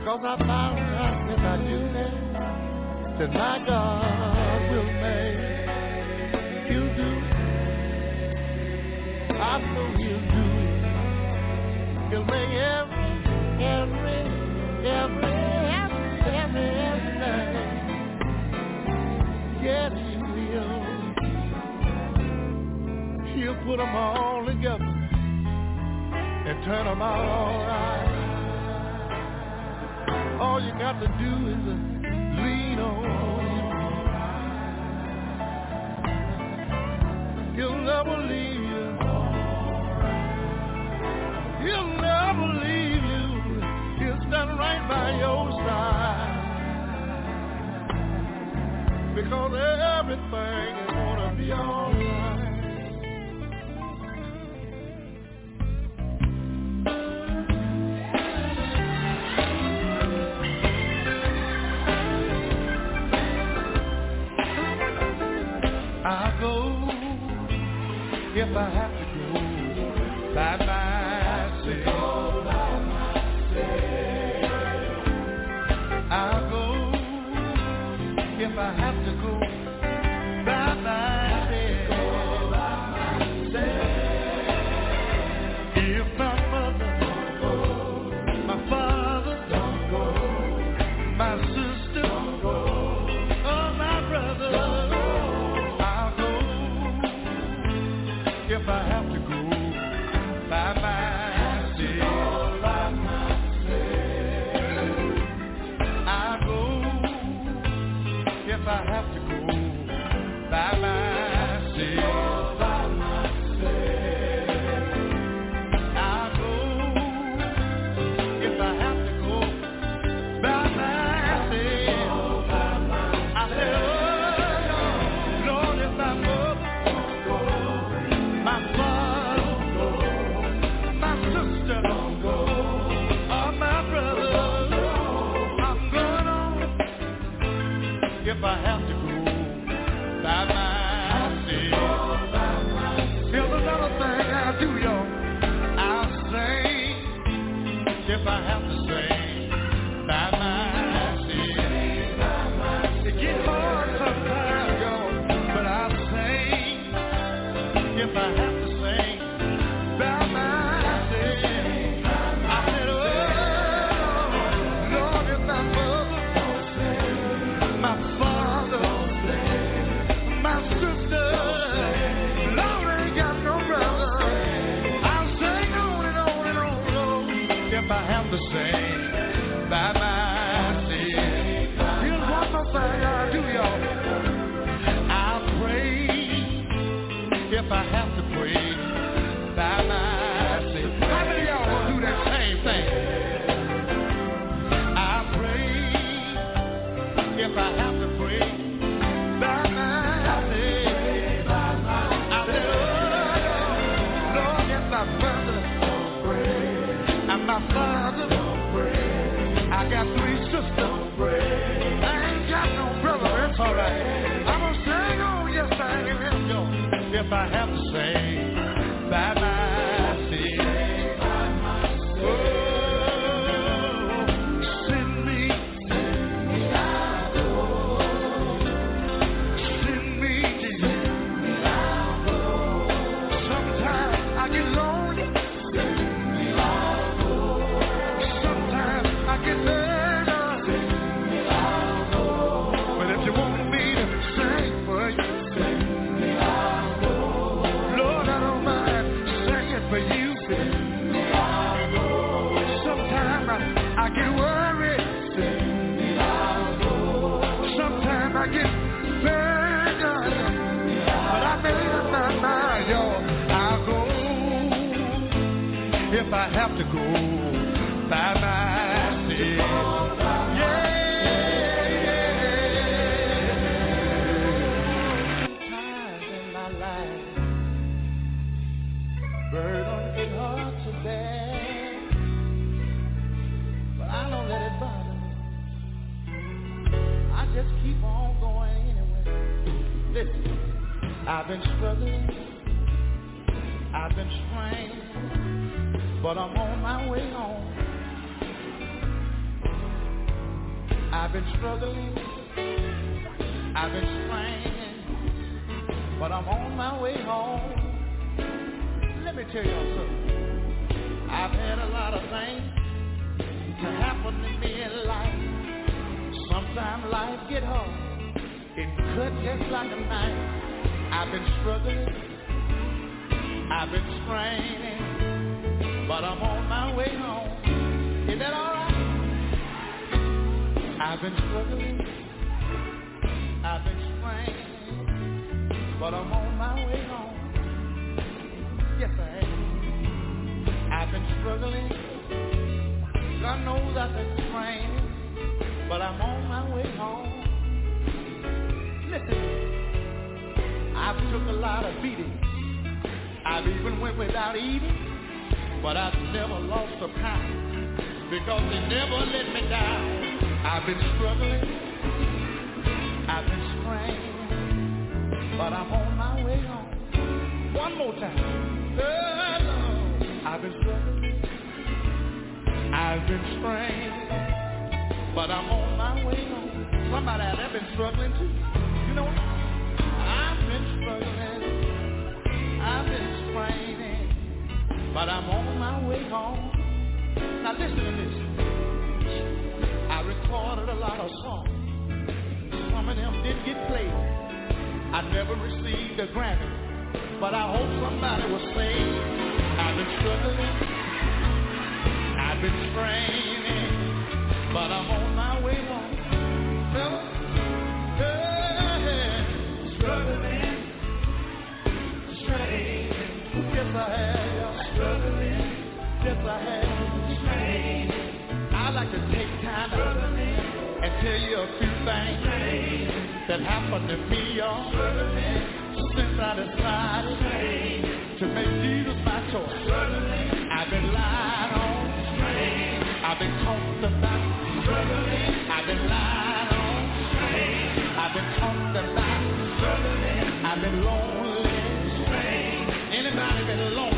Ooh-wee. Because by myself. If I have if I have to go by myself. Times in my life, burden get hard to bear, but I don't let it bother me. I just keep on going anyway. Listen, I've been struggling, but I'm on my way home. I've been struggling, I've been straining, but I'm on my way home. Let me tell y'all something. I've had a lot of things to happen to me in life. Sometimes life get hard. It cut just like a knife. I've been struggling. I've been straining. But I'm on my way home. Is that all right? I've been struggling. I've been straining. But I'm on my way home. Yes, I am. I've been struggling. God knows I've been straining. But I'm on my way home. Listen, I've took a lot of beating. I've even went without eating. But I've never lost a pound. Because they never let me down. I've been struggling. I've been straining. But I'm on my way home. One more time. Oh, I've been struggling. I've been straining. But I'm on my way home. Somebody out there been struggling too. You know? I've been struggling. I've been. But I'm on my way home. Now listen to this. I recorded a lot of songs. Some of them didn't get played. I never received a Grammy. But I hope somebody will say, I've been struggling. I've been straining. But I'm on tell you a few things that happened to me, y'all. Since I decided to make Jesus my choice. I've been lied on. I've been talked about. I've been lied on. I've been talked about. I've been lonely. Anybody been lonely?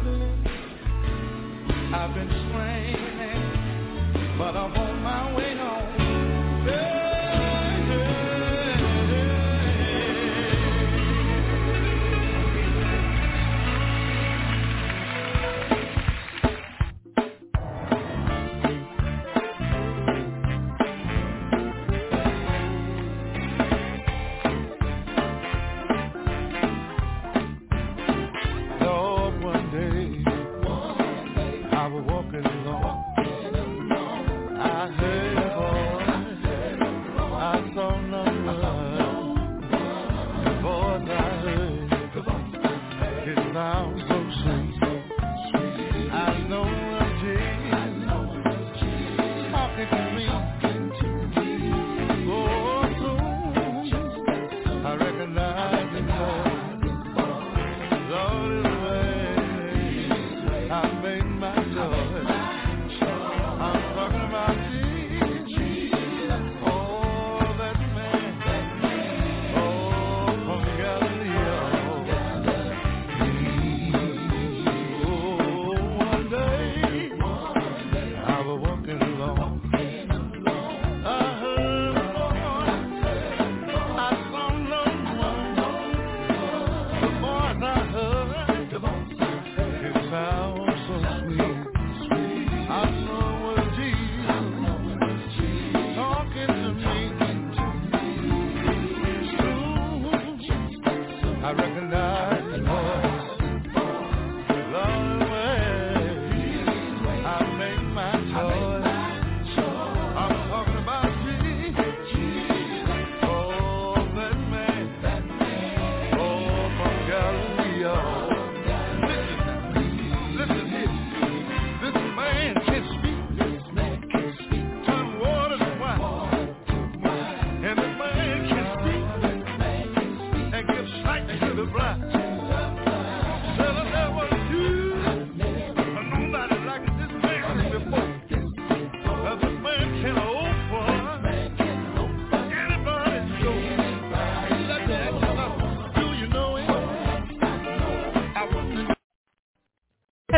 I've been straining, but I'm on my way home. now.